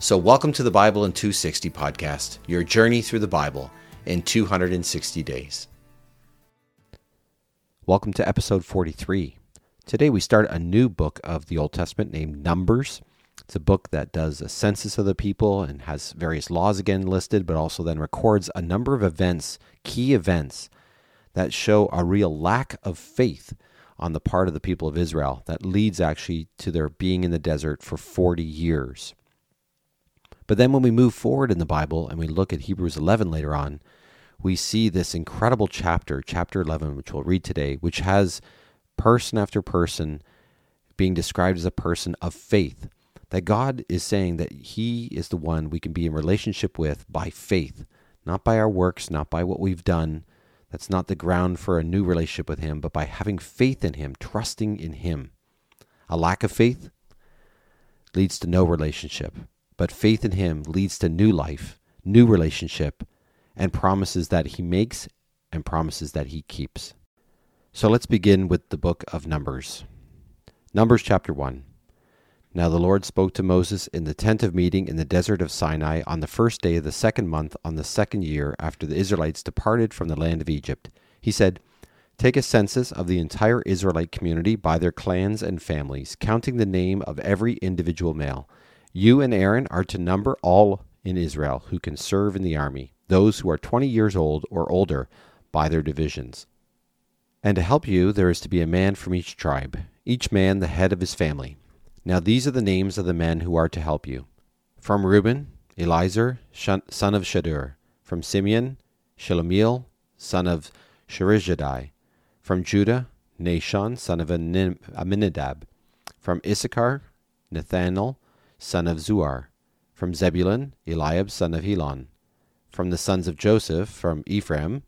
So, welcome to the Bible in 260 podcast, your journey through the Bible in 260 days. Welcome to episode 43. Today we start a new book of the Old Testament named Numbers. It's a book that does a census of the people and has various laws again listed, but also then records a number of events, key events, that show a real lack of faith on the part of the people of Israel that leads actually to their being in the desert for 40 years. But then when we move forward in the Bible and we look at Hebrews 11 later on, we see this incredible chapter, chapter 11, which we'll read today, which has person after person being described as a person of faith. That God is saying that He is the one we can be in relationship with by faith, not by our works, not by what we've done. That's not the ground for a new relationship with Him, but by having faith in Him, trusting in Him. A lack of faith leads to no relationship. But faith in Him leads to new life, new relationship, and promises that He makes and promises that He keeps. So let's begin with the book of Numbers. Numbers chapter 1. Now the Lord spoke to Moses in the tent of meeting in the desert of Sinai on the first day of the second month on the second year after the Israelites departed from the land of Egypt. He said, Take a census of the entire Israelite community by their clans and families, counting the name of every individual male you and Aaron are to number all in Israel who can serve in the army, those who are 20 years old or older, by their divisions. And to help you, there is to be a man from each tribe, each man the head of his family. Now these are the names of the men who are to help you. From Reuben, Elizur, son of Shedeur. From Simeon, Shelumiel, son of Zurishaddai. From Judah, Nahshon, son of Amminadab. From Issachar, Nethanel, son of Zuar. From Zebulun, Eliab, son of Helon. From the sons of Joseph, from Ephraim,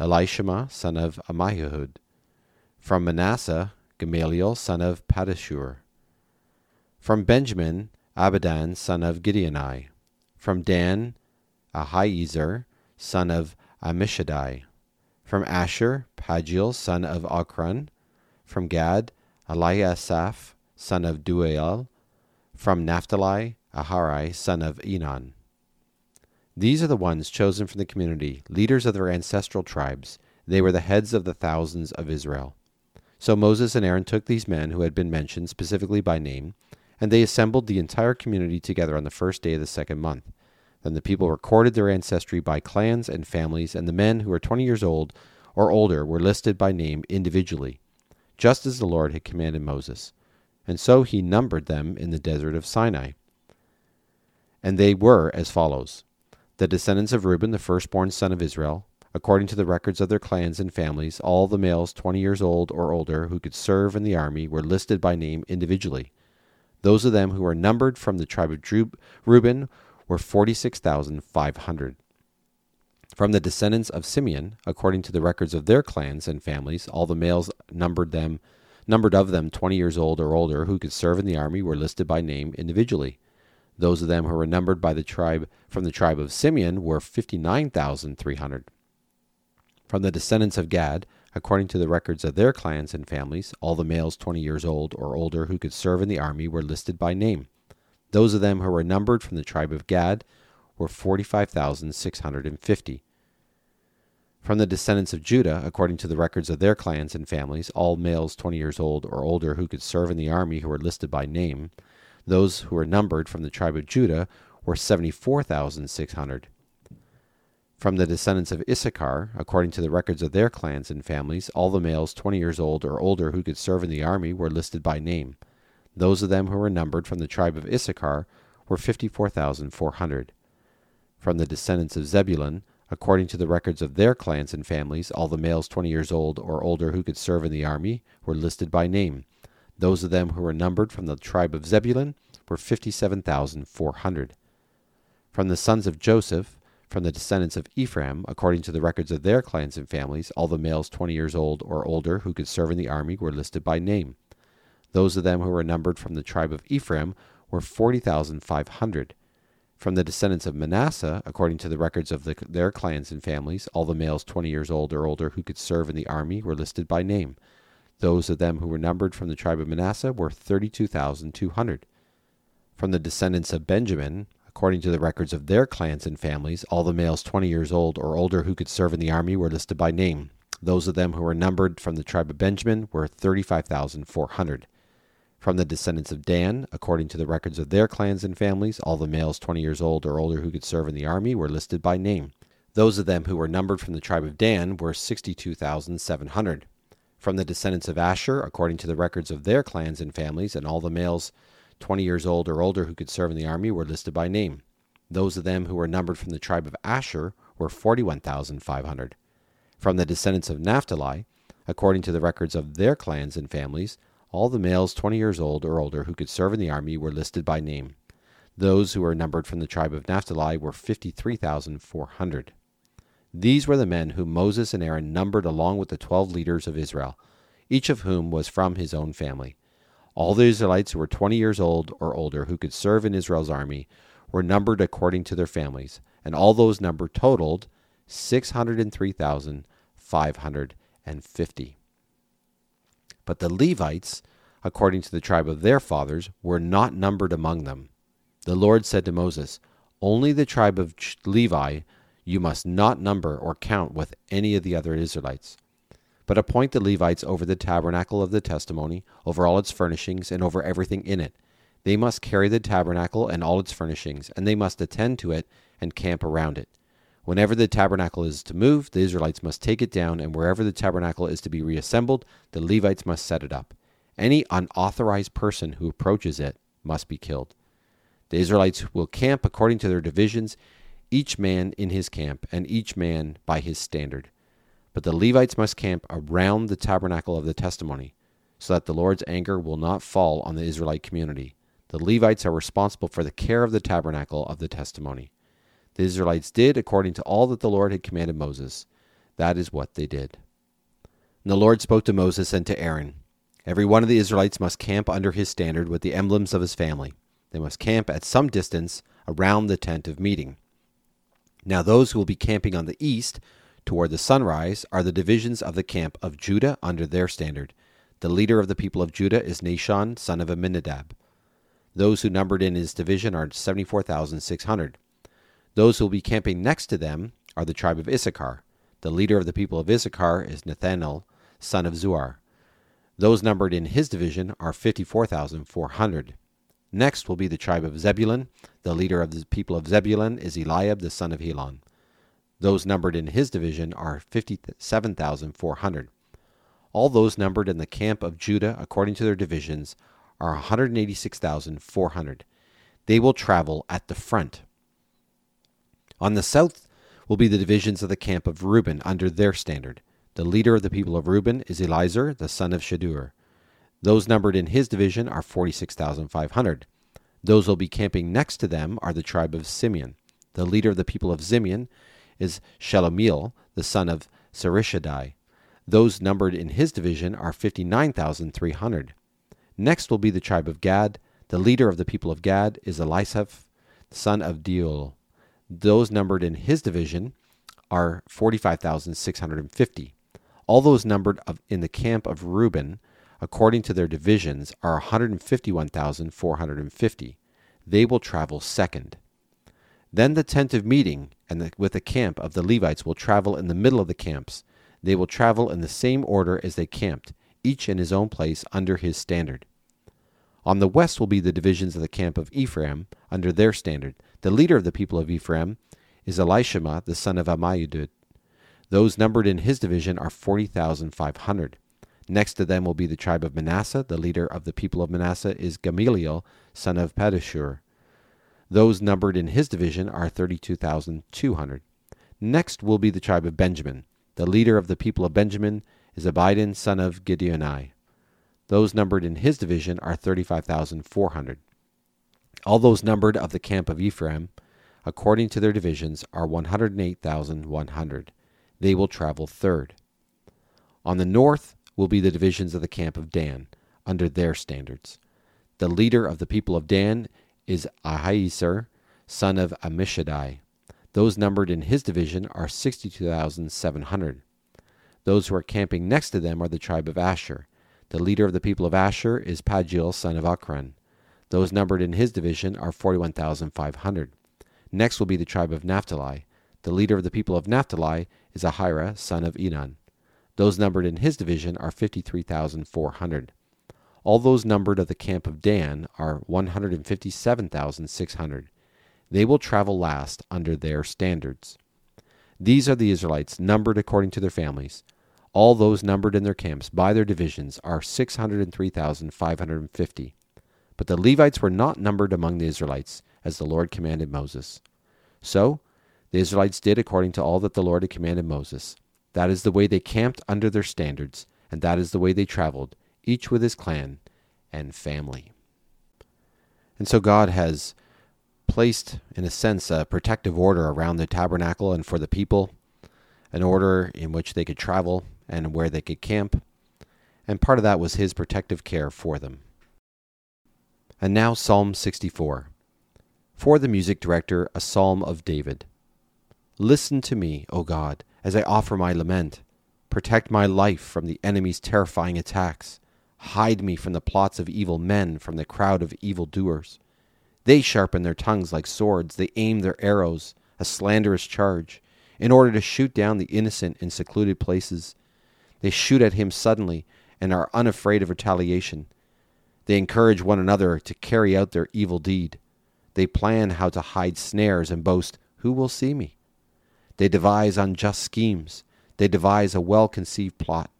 Elishama, son of Ammihud. From Manasseh, Gamaliel, son of Pedahzur. From Benjamin, Abidan, son of Gideoni. From Dan, Ahiezer, son of Ammishaddai. From Asher, Pagiel, son of Ocran. From Gad, Eliasaph, son of Deuel. From Naphtali, Ahira, son of Enan. These are the ones chosen from the community, leaders of their ancestral tribes. They were the heads of the thousands of Israel. So Moses and Aaron took these men who had been mentioned specifically by name, and they assembled the entire community together on the first day of the second month. Then the people recorded their ancestry by clans and families, and the men who were twenty years old or older were listed by name individually, just as the Lord had commanded Moses and so he numbered them in the desert of Sinai. And they were as follows The descendants of Reuben, the firstborn son of Israel, according to the records of their clans and families, all the males twenty years old or older who could serve in the army were listed by name individually. Those of them who were numbered from the tribe of Reuben were 46,500. From the descendants of Simeon, according to the records of their clans and families, all the males numbered them numbered of them 20 years old or older who could serve in the army were listed by name individually. Those of them who were numbered by the tribe from the tribe of Simeon were 59,300. From the descendants of Gad, according to the records of their clans and families, all the males 20 years old or older who could serve in the army were listed by name. Those of them who were numbered from the tribe of Gad were 45,650. From the descendants of Judah, according to the records of their clans and families, all males 20 years old or older who could serve in the army who were listed by name, those who were numbered from the tribe of Judah were 74,600. From the descendants of Issachar, according to the records of their clans and families, all the males 20 years old or older who could serve in the army were listed by name. Those of them who were numbered from the tribe of Issachar were 54,400. From the descendants of Zebulun, According to the records of their clans and families, all the males 20 years old or older who could serve in the army were listed by name. Those of them who were numbered from the tribe of Zebulun were 57,400. From the sons of Joseph, From the descendants of Ephraim, according to the records of their clans and families, all the males 20 years old or older who could serve in the army were listed by name. Those of them who were numbered from the tribe of Ephraim were 40,500. From the descendants of Manasseh, according to the records of the, their clans and families, all the males 20 years old or older who could serve in the army were listed by name. Those of them who were numbered from the tribe of Manasseh were 32,200. From the descendants of Benjamin, according to the records of their clans and families, all the males 20 years old or older who could serve in the army were listed by name. Those of them who were numbered from the tribe of Benjamin were 35,400. From the descendants of Dan, according to the records of their clans and families, all the males 20 years old or older who could serve in the army were listed by name. Those of them who were numbered from the tribe of Dan were 62,700. From the descendants of Asher, according to the records of their clans and families, and all the males 20 years old or older who could serve in the army were listed by name. Those of them who were numbered from the tribe of Asher were 41,500. From the descendants of Naphtali, according to the records of their clans and families, all the males 20 years old or older who could serve in the army were listed by name. Those who were numbered from the tribe of Naphtali were 53,400. These were the men whom Moses and Aaron numbered along with the twelve leaders of Israel, each of whom was from his own family. All the Israelites who were 20 years old or older who could serve in Israel's army were numbered according to their families, and all those numbered totaled 603,550. But the Levites, according to the tribe of their fathers, were not numbered among them. The Lord said to Moses, Only the tribe of Levi you must not number or count with any of the other Israelites. But appoint the Levites over the tabernacle of the testimony, over all its furnishings, and over everything in it. They must carry the tabernacle and all its furnishings, and they must attend to it and camp around it. Whenever the tabernacle is to move, the Israelites must take it down, and wherever the tabernacle is to be reassembled, the Levites must set it up. Any unauthorized person who approaches it must be killed. The Israelites will camp according to their divisions, each man in his camp, and each man by his standard. But the Levites must camp around the tabernacle of the testimony, so that the Lord's anger will not fall on the Israelite community. The Levites are responsible for the care of the tabernacle of the testimony. The Israelites did according to all that the Lord had commanded Moses. That is what they did. And the Lord spoke to Moses and to Aaron Every one of the Israelites must camp under his standard with the emblems of his family. They must camp at some distance around the tent of meeting. Now, those who will be camping on the east toward the sunrise are the divisions of the camp of Judah under their standard. The leader of the people of Judah is Nahshon, son of Amminadab. Those who numbered in his division are 74,600. Those who will be camping next to them are the tribe of Issachar. The leader of the people of Issachar is Nethanel, son of Zuar. Those numbered in his division are 54,400. Next will be the tribe of Zebulun. The leader of the people of Zebulun is Eliab, the son of Helon. Those numbered in his division are 57,400. All those numbered in the camp of Judah, according to their divisions, are 186,400. They will travel at the front. On the south will be the divisions of the camp of Reuben under their standard. The leader of the people of Reuben is Elizur, the son of Shedeur. Those numbered in his division are 46,500. Those who will be camping next to them are the tribe of Simeon. The leader of the people of Simeon is Shelumiel, the son of Zurishaddai. Those numbered in his division are 59,300. Next will be the tribe of Gad. The leader of the people of Gad is Eliasaph, son of Deuel. Those numbered in his division are 45,650. All those numbered in the camp of Reuben, according to their divisions, are 151,450. They will travel second. Then the tent of meeting and the, with the camp of the Levites will travel in the middle of the camps. They will travel in the same order as they camped, each in his own place under his standard. On the west will be the divisions of the camp of Ephraim under their standard. The leader of the people of Ephraim is Elishama, the son of Ammihud. Those numbered in his division are 40,500. Next to them will be the tribe of Manasseh. The leader of the people of Manasseh is Gamaliel, son of Pedahzur. Those numbered in his division are 32,200. Next will be the tribe of Benjamin. The leader of the people of Benjamin is Abidan, son of Gideoni. Those numbered in his division are 35,400. All those numbered of the camp of Ephraim, according to their divisions, are 108,100. They will travel third. On the north will be the divisions of the camp of Dan, under their standards. The leader of the people of Dan is Ahiezer, son of Ammishaddai. Those numbered in his division are 62,700. Those who are camping next to them are the tribe of Asher. The leader of the people of Asher is Pagiel, son of Ocran. Those numbered in his division are 41,500. Next will be the tribe of Naphtali. The leader of the people of Naphtali is Ahira, son of Enan. Those numbered in his division are 53,400. All those numbered of the camp of Dan are 157,600. They will travel last under their standards. These are the Israelites, numbered according to their families. All those numbered in their camps by their divisions are 603,550. But the Levites were not numbered among the Israelites, as the Lord commanded Moses. So the Israelites did according to all that the Lord had commanded Moses. That is the way they camped under their standards, and that is the way they traveled, each with his clan and family. And so God has placed, in a sense, a protective order around the tabernacle and for the people, an order in which they could travel and where they could camp. And part of that was his protective care for them. And now Psalm 64. For the music director, a psalm of David. Listen to me, O God, as I offer my lament. Protect my life from the enemy's terrifying attacks. Hide me from the plots of evil men, from the crowd of evil doers. They sharpen their tongues like swords, they aim their arrows, a slanderous charge, in order to shoot down the innocent in secluded places. They shoot at him suddenly and are unafraid of retaliation. They encourage one another to carry out their evil deed. They plan how to hide snares and boast, Who will see me? They devise unjust schemes. They devise a well conceived plot.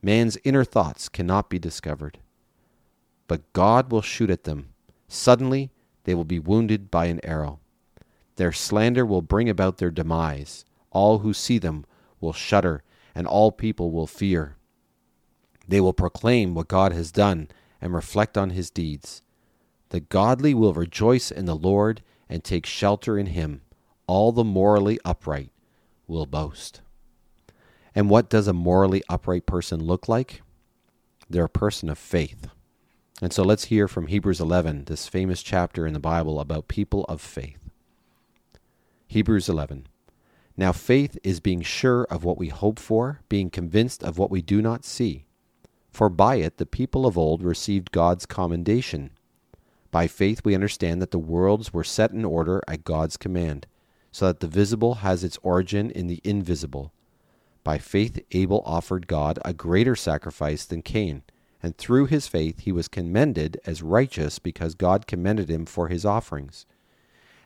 Man's inner thoughts cannot be discovered. But God will shoot at them. Suddenly they will be wounded by an arrow. Their slander will bring about their demise. All who see them will shudder, and all people will fear. They will proclaim what God has done and reflect on his deeds. The godly will rejoice in the Lord and take shelter in him. All the morally upright will boast. And what does a morally upright person look like? They're a person of faith. And so let's hear from Hebrews 11, this famous chapter in the Bible about people of faith. Hebrews 11. Now faith is being sure of what we hope for, being convinced of what we do not see. For by it the people of old received God's commendation. By faith we understand that the worlds were set in order at God's command, so that the visible has its origin in the invisible. By faith Abel offered God a greater sacrifice than Cain, and through his faith he was commended as righteous because God commended him for his offerings.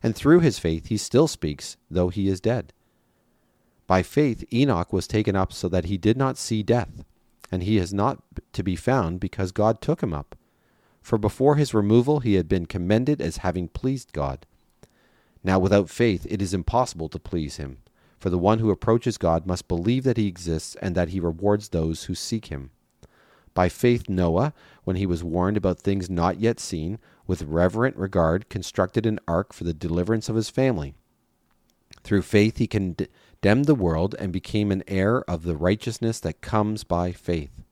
And through his faith he still speaks, though he is dead. By faith Enoch was taken up so that he did not see death and he is not to be found because God took him up. For before his removal he had been commended as having pleased God. Now without faith it is impossible to please him, for the one who approaches God must believe that he exists and that he rewards those who seek him. By faith Noah, when he was warned about things not yet seen, with reverent regard constructed an ark for the deliverance of his family. Through faith he condemned the world, and became an heir of the righteousness that comes by faith.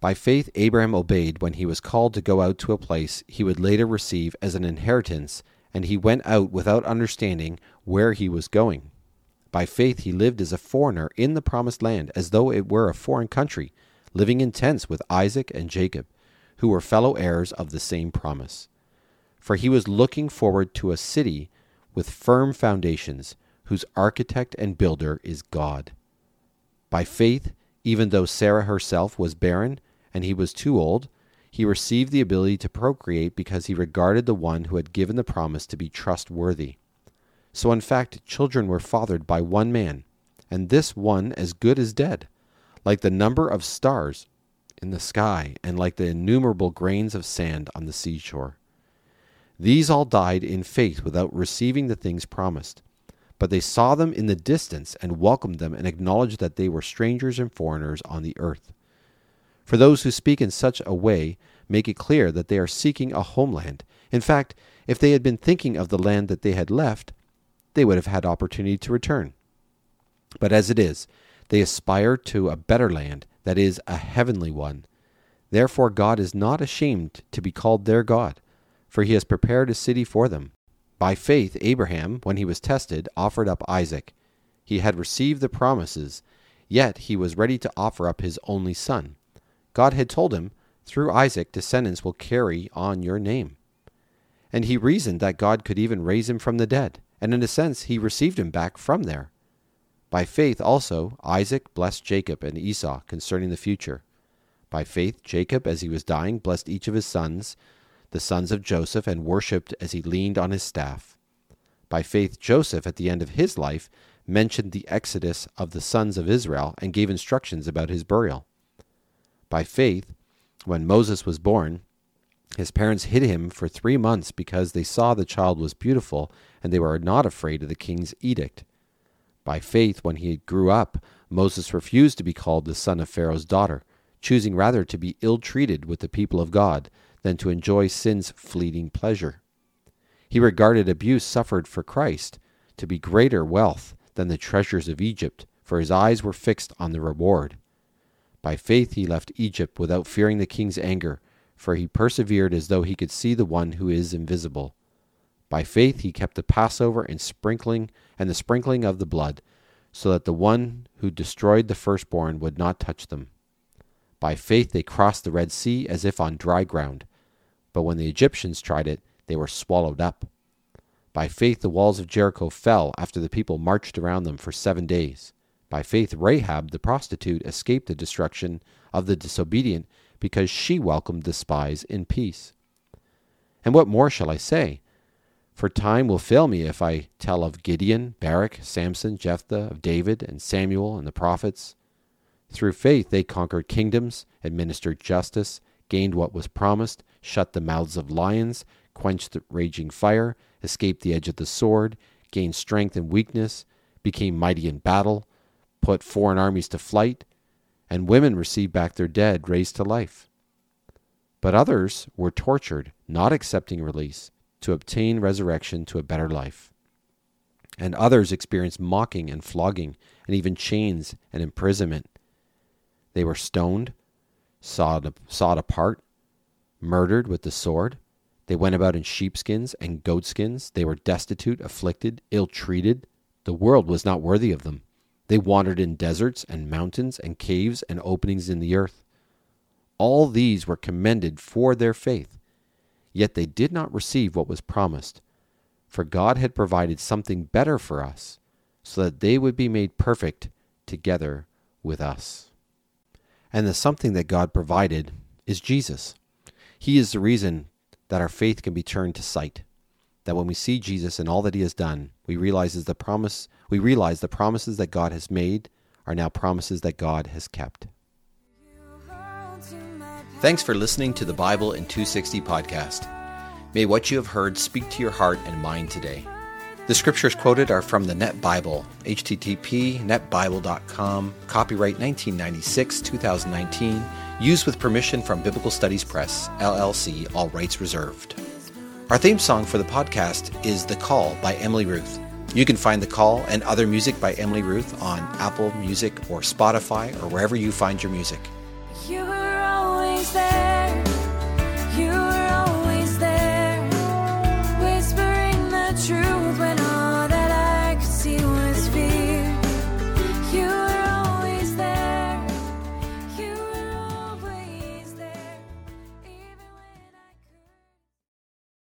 By faith, Abraham obeyed when he was called to go out to a place he would later receive as an inheritance, and he went out without understanding where he was going. By faith, he lived as a foreigner in the promised land, as though it were a foreign country, living in tents with Isaac and Jacob, who were fellow heirs of the same promise. For he was looking forward to a city with firm foundations whose architect and builder is God. By faith, even though Sarah herself was barren and he was too old, he received the ability to procreate because he regarded the one who had given the promise to be trustworthy. So, in fact, children were fathered by one man, and this one as good as dead, like the number of stars in the sky and like the innumerable grains of sand on the seashore. These all died in faith without receiving the things promised but they saw them in the distance and welcomed them and acknowledged that they were strangers and foreigners on the earth. For those who speak in such a way make it clear that they are seeking a homeland. In fact, if they had been thinking of the land that they had left, they would have had opportunity to return. But as it is, they aspire to a better land, that is, a heavenly one. Therefore, God is not ashamed to be called their God, for he has prepared a city for them. By faith, Abraham, when he was tested, offered up Isaac. He had received the promises, yet he was ready to offer up his only son. God had told him, Through Isaac, descendants will carry on your name. And he reasoned that God could even raise him from the dead, and in a sense, he received him back from there. By faith also, Isaac blessed Jacob and Esau concerning the future. By faith, Jacob, as he was dying, blessed each of his sons, the sons of Joseph, and worshipped as he leaned on his staff. By faith, Joseph, at the end of his life, mentioned the exodus of the sons of Israel and gave instructions about his burial. By faith, when Moses was born, his parents hid him for three months because they saw the child was beautiful and they were not afraid of the king's edict. By faith, when he grew up, Moses refused to be called the son of Pharaoh's daughter, choosing rather to be ill treated with the people of God than to enjoy sin's fleeting pleasure. He regarded abuse suffered for Christ to be greater wealth than the treasures of Egypt, for his eyes were fixed on the reward. By faith he left Egypt without fearing the king's anger, for he persevered as though he could see the one who is invisible. By faith he kept the Passover and sprinkling and the sprinkling of the blood, so that the one who destroyed the firstborn would not touch them. By faith they crossed the Red Sea as if on dry ground, but when the Egyptians tried it, they were swallowed up. By faith the walls of Jericho fell after the people marched around them for seven days. By faith Rahab the prostitute escaped the destruction of the disobedient because she welcomed the spies in peace. And what more shall I say? For time will fail me if I tell of Gideon, Barak, Samson, Jephthah, of David, and Samuel, and the prophets. Through faith they conquered kingdoms, administered justice, gained what was promised, shut the mouths of lions, quenched the raging fire, escaped the edge of the sword, gained strength in weakness, became mighty in battle, put foreign armies to flight, and women received back their dead raised to life. But others were tortured, not accepting release to obtain resurrection to a better life. And others experienced mocking and flogging, and even chains and imprisonment. They were stoned, sawed, sawed apart, murdered with the sword. They went about in sheepskins and goatskins. They were destitute, afflicted, ill treated. The world was not worthy of them. They wandered in deserts and mountains and caves and openings in the earth. All these were commended for their faith. Yet they did not receive what was promised, for God had provided something better for us, so that they would be made perfect together with us. And the something that God provided is Jesus. He is the reason that our faith can be turned to sight. That when we see Jesus and all that he has done, we realize the promise we realize the promises that God has made are now promises that God has kept. Thanks for listening to the Bible in 260 podcast. May what you have heard speak to your heart and mind today. The scriptures quoted are from the Net Bible, http netbible.com, copyright 1996 2019, used with permission from Biblical Studies Press, LLC, all rights reserved. Our theme song for the podcast is The Call by Emily Ruth. You can find The Call and other music by Emily Ruth on Apple Music or Spotify or wherever you find your music.